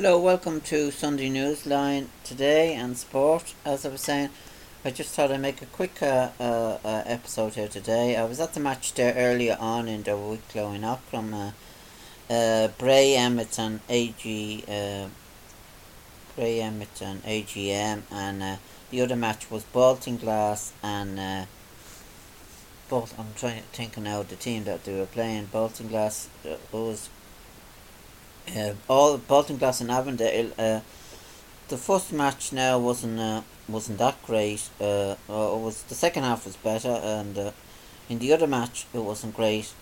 Hello, welcome to Sunday Newsline today and sport. As I was saying, I just thought I'd make a quick uh, uh, uh, episode here today. I was at the match there earlier on in the Wicklow in Aughrim. Uh, uh, Bray Emmett and AG, uh, Bray Emmett and AGM, and uh, the other match was Baltinglass and uh, both. I'm trying to think now the team that they were playing. Baltinglass uh, was uh, all Baltinglass and Avondale. Uh, the first match now wasn't uh, wasn't that great. Uh, was the second half was better, and in the other match it wasn't great.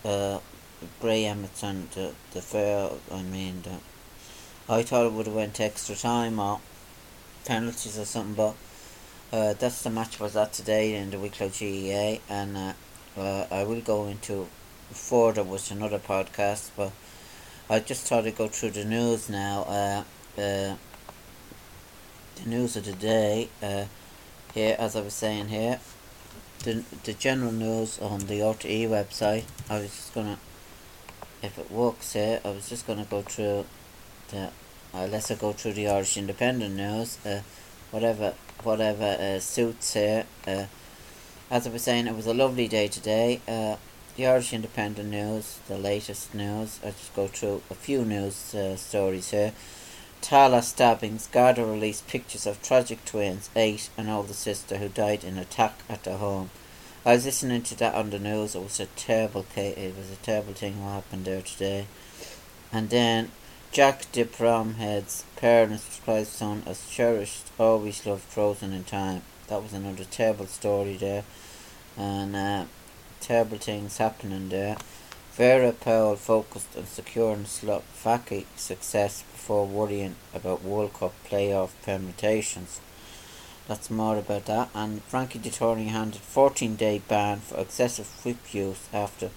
Bray Emmett and the the fair. I mean, the, I thought it would have went extra time or penalties or something, but uh, that's the match was at today in the Wicklow GAA, and uh, uh, I will go into further with another podcast, but. I just thought I'd go through the news now. Uh, uh, the news of the day. Uh, here, as I was saying here, the the general news on the RTE website. I was just gonna, if it works here, I was just gonna go through the. Uh, let's go through the Irish Independent news. Uh, whatever whatever uh, suits here. As I was saying, it was a lovely day today. The Irish Independent News, the latest news. I just go through a few news uh, stories here. Tallaght stabbings. Garda released pictures of tragic twins, eight and older sister, who died in attack at their home. I was listening to that on the news. It was a terrible case. It was a terrible thing what happened there today. And then Jack de Bromhead's parents described son as cherished, always loved, frozen in time. That was another terrible story there. And uh, terrible things happening there. Vera Pauw focused on securing Slovaki success before worrying about World Cup playoff permutations. That's more about that. And Frankie Dettori handed 14 day ban for excessive whip use after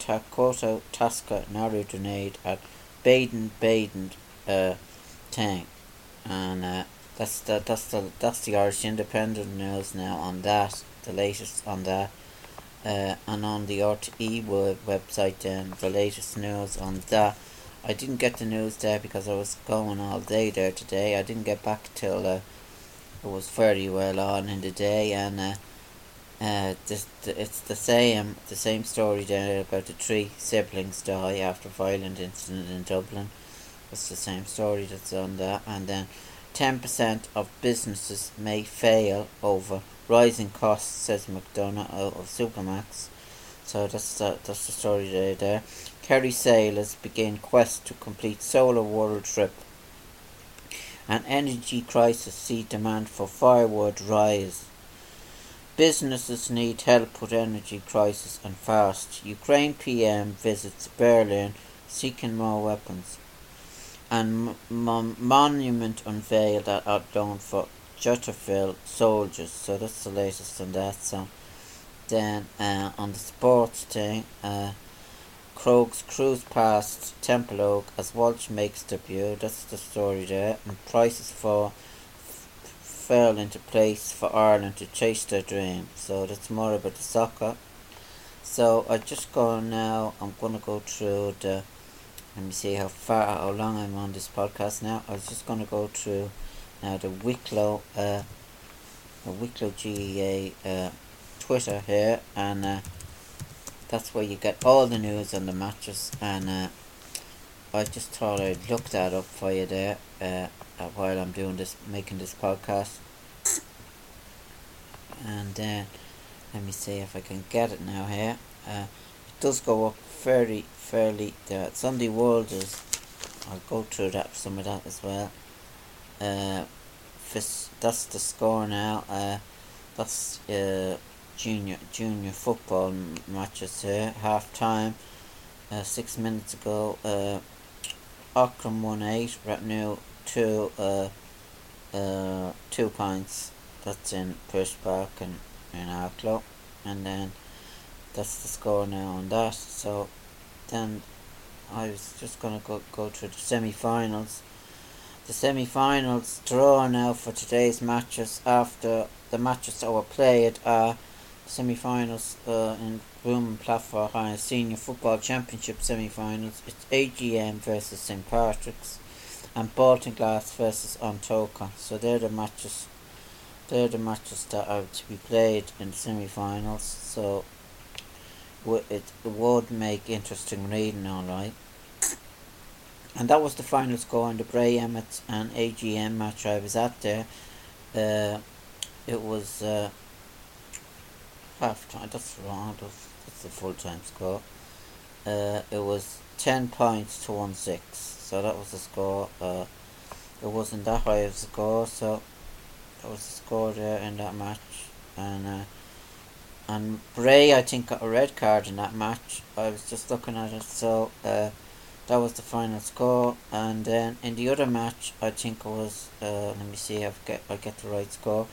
Takoto Tasca narrow grenade at Baden Baden uh, tank. And uh, that's the that's the that's the Irish Independent news now on that. The latest on that uh, and on the RTE web website then the latest news on that. I didn't get the news there because I was going all day there today. I didn't get back till uh, it was fairly well on in the day, and uh, uh, this, it's the same the same story there about the three siblings die after violent incident in Dublin. It's the same story that's on there, and then ten percent of businesses may fail over rising costs, says McDonagh of Supermacs. So that's the, that's the story there. there. Kerry sailors begin quest to complete solar world trip. An energy crisis see demand for firewood rise. Businesses need help with energy crisis and fast. Ukraine PM visits Berlin seeking more weapons. And m- monument unveiled at Athlone for Jadotville Soldiers. So that's the latest on that. So then uh, on the sports thing, uh, Crokes cruise past Templeogue as Walsh makes debut. That's the story there. And prices for fell into place for Ireland to chase their dream. So that's more about the soccer. So I just go now. I'm gonna go through the. Let me see how far, how long I'm on this podcast now. I was just gonna go through now the Wicklow, uh, the Wicklow GAA uh, Twitter here, and uh, that's where you get all the news on the matches. And uh, I just thought I'd look that up for you there uh, while I'm doing this, making this podcast. And then let me see if I can get it now here. Uh, it does go up fairly, fairly. The Sunday World is. I'll go through that some of that as well. Uh, that's the score now. Uh, that's uh, junior junior football matches here. Half time. Uh, six minutes ago. Uh, Aughrim one eight. Rathnew two. Uh, uh, two points. That's in Pearse Park and in Arklow. And then that's the score now on that. So then I was just going to go, go through the semi finals. The semi finals draw now for today's matches after the matches that were played are semi finals uh, in Broome Platform High Senior Football Championship semi finals. It's AGM versus St Patrick's and Baltinglass versus An Tóchar. So they're the matches they're the matches that are to be played in the semi finals. So it would make interesting reading, alright. And that was the final score in the Bray Emmets and AGM match I was at there. Uh, it was uh, half time, that's wrong, that's, that's the full time score. Uh, it was 10 points to 1 6, so that was the score. Uh, it wasn't that high of a score, so that was the score there in that match. And uh, and Bray, I think, got a red card in that match. I was just looking at it, so uh, that was the final score. And then in the other match, I think it was, uh, let me see, I get I get the right score.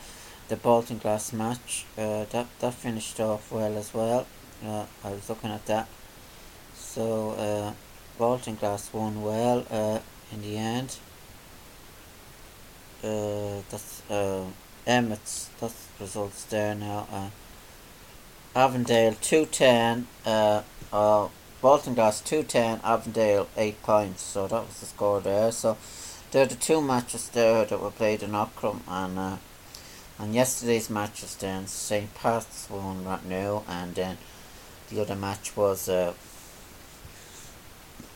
The Baltinglass match, uh, that that finished off well as well. Uh, I was looking at that. So uh, Baltinglass won well uh, in the end. Uh, that's uh, Emmets. That's results there now. Uh, Avondale 210, uh, uh, Baltinglass 210, Avondale 8 points. So that was the score there. So there are the two matches there that were played in Aughrim and uh, and yesterday's matches then St. Pat's won right now and then the other match was uh,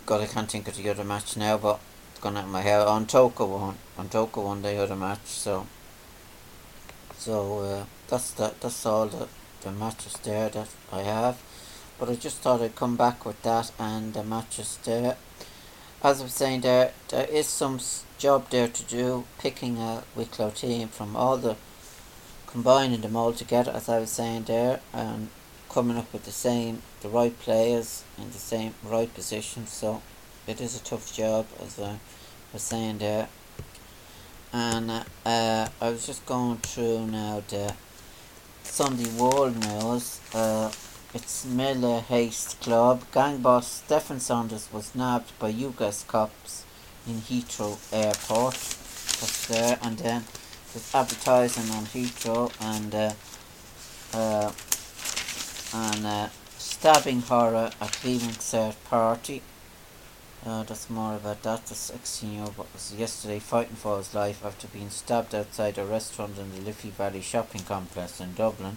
God I can't think of the other match now but it's gone out of my head. Tóchar won. Tóchar won the other match so so uh, that's that that's all the the matches there that I have. But I just thought I'd come back with that and the matches there. As I was saying there, there is some job there to do, picking a Wicklow team from all the, combining them all together as I was saying there, and coming up with the same, the right players in the same right position. So it is a tough job as I was saying there. And uh, uh, I was just going through now the Sunday World News. Uh, it's Miller Haste Club. Gang boss Stephen Saunders was nabbed by UGAS cops in Heathrow Airport. That's there. And then there's advertising on Heathrow and uh, uh, and uh, stabbing horror at Cleveland Cert party. Uh, that's more about that. The 16 year old was yesterday fighting for his life after being stabbed outside a restaurant in the Liffey Valley shopping complex in Dublin.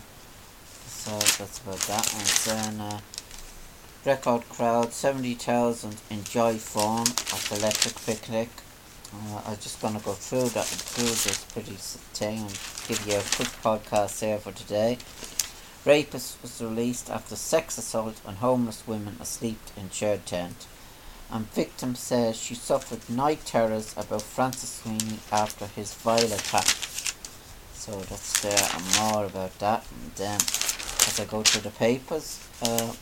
So that's about that. And then uh, record crowd 70,000 enjoy fun at the electric picnic. Uh, I'm just going to go through that through this pretty thing and give you a quick podcast there for today. Rapist was released after sex assault on homeless women asleep in shared tent and victim says she suffered night terrors about Francis Sweeney after his vile attack. So that's there and more about that. And then as I go through the papers, uh,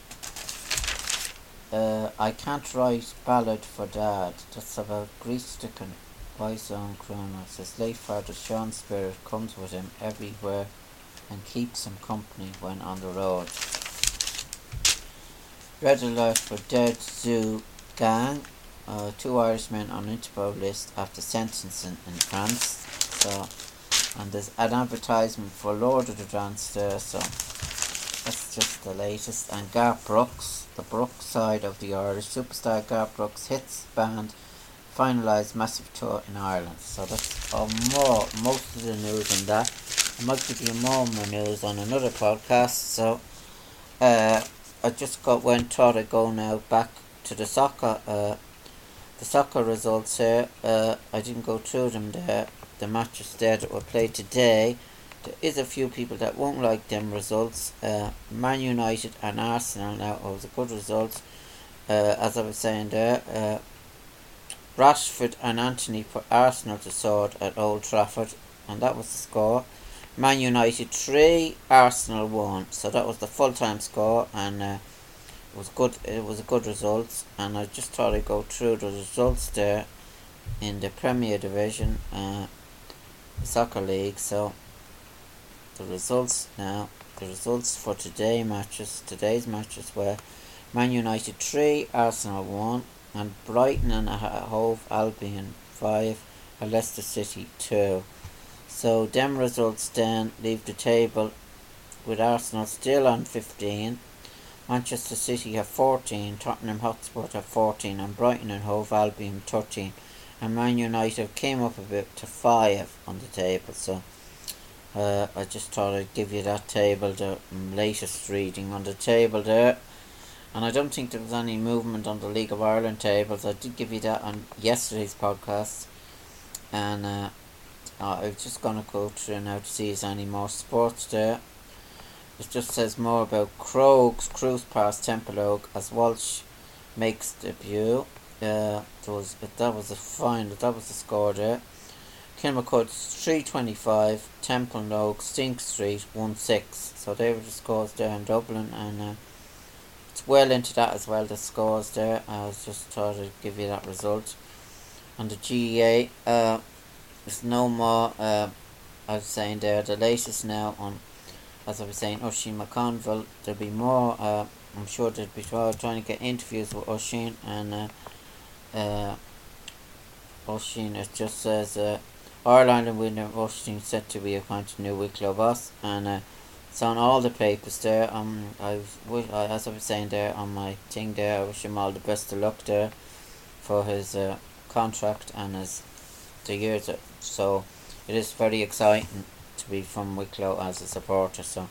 uh, I can't write ballad for dad. That's about grief-stricken Boyzone crooner. Says late father Sean Spirit comes with him everywhere and keeps him company when on the road. Red alert for dead zoo gang, uh, two Irishmen on Interpol list after sentencing in France. So, and there's an advertisement for Lord of the Dance there. So that's just the latest. And Garth Brooks, the Brooks side of the Irish superstar Garth Brooks hits band finalised massive tour in Ireland. So that's all more most of the news on that. I might give you more, more news on another podcast. So uh, I just got went thought I'd go now back to the soccer uh, the soccer results here. Uh, I didn't go through them there. The matches there that were played today. There is a few people that won't like them results. Uh, Man United and Arsenal now was a good result. Uh, as I was saying there, uh, Rashford and Antony put Arsenal to sword at Old Trafford, and that was the score. Man United three, Arsenal one. So that was the full time score, and uh, it was good. It was a good result, and I just thought I'd go through the results there in the Premier Division. Uh, soccer league. So the results now, the results for today matches, today's matches were Man United three, Arsenal one, and Brighton and Hove Albion five, and Leicester City two. So them results then leave the table with Arsenal still on 15, Manchester City have 14, Tottenham Hotspur have 14, and Brighton and Hove Albion 13. And Man United came up a bit to 5 on the table. So uh, I just thought I'd give you that table, the latest reading on the table there. And I don't think there was any movement on the League of Ireland tables. I did give you that on yesterday's podcast. And uh, I'm just going to go through now to see if there's any more sports there. It just says more about Crokes cruise past Templeogue as Walsh makes debut. Uh, there was, that was a fine, that was the score there. Kilmacud 325, Templeogue, Synge Street 1 6. So they were the scores there in Dublin, and uh, it's well into that as well, the scores there. I was just thought I'd give you that result. On the GAA, uh, there's no more, uh, I was saying there, the latest now on as I was saying, Oisin McConville. There'll be more. Uh, I'm sure there'll be trying to get interviews with Oisin and uh, uh, Oisin. It just says uh, Ireland and winner Oisin set to be appointed new Wicklow boss, and uh, it's on all the papers there. Um, I as I was saying there on my thing there. I wish him all the best of luck there for his uh, contract and his the years. So it is very exciting to be from Wicklow as a supporter. So,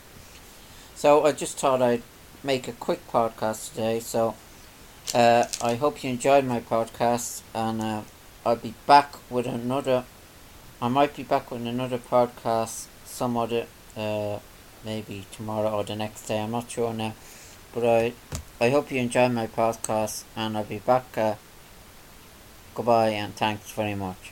so I just thought I'd make a quick podcast today. So, uh, I hope you enjoyed my podcast, and uh, I'll be back with another. I might be back with another podcast some other, uh, maybe tomorrow or the next day. I'm not sure now, but I, I hope you enjoy my podcast, and I'll be back. Uh, goodbye, and thanks very much.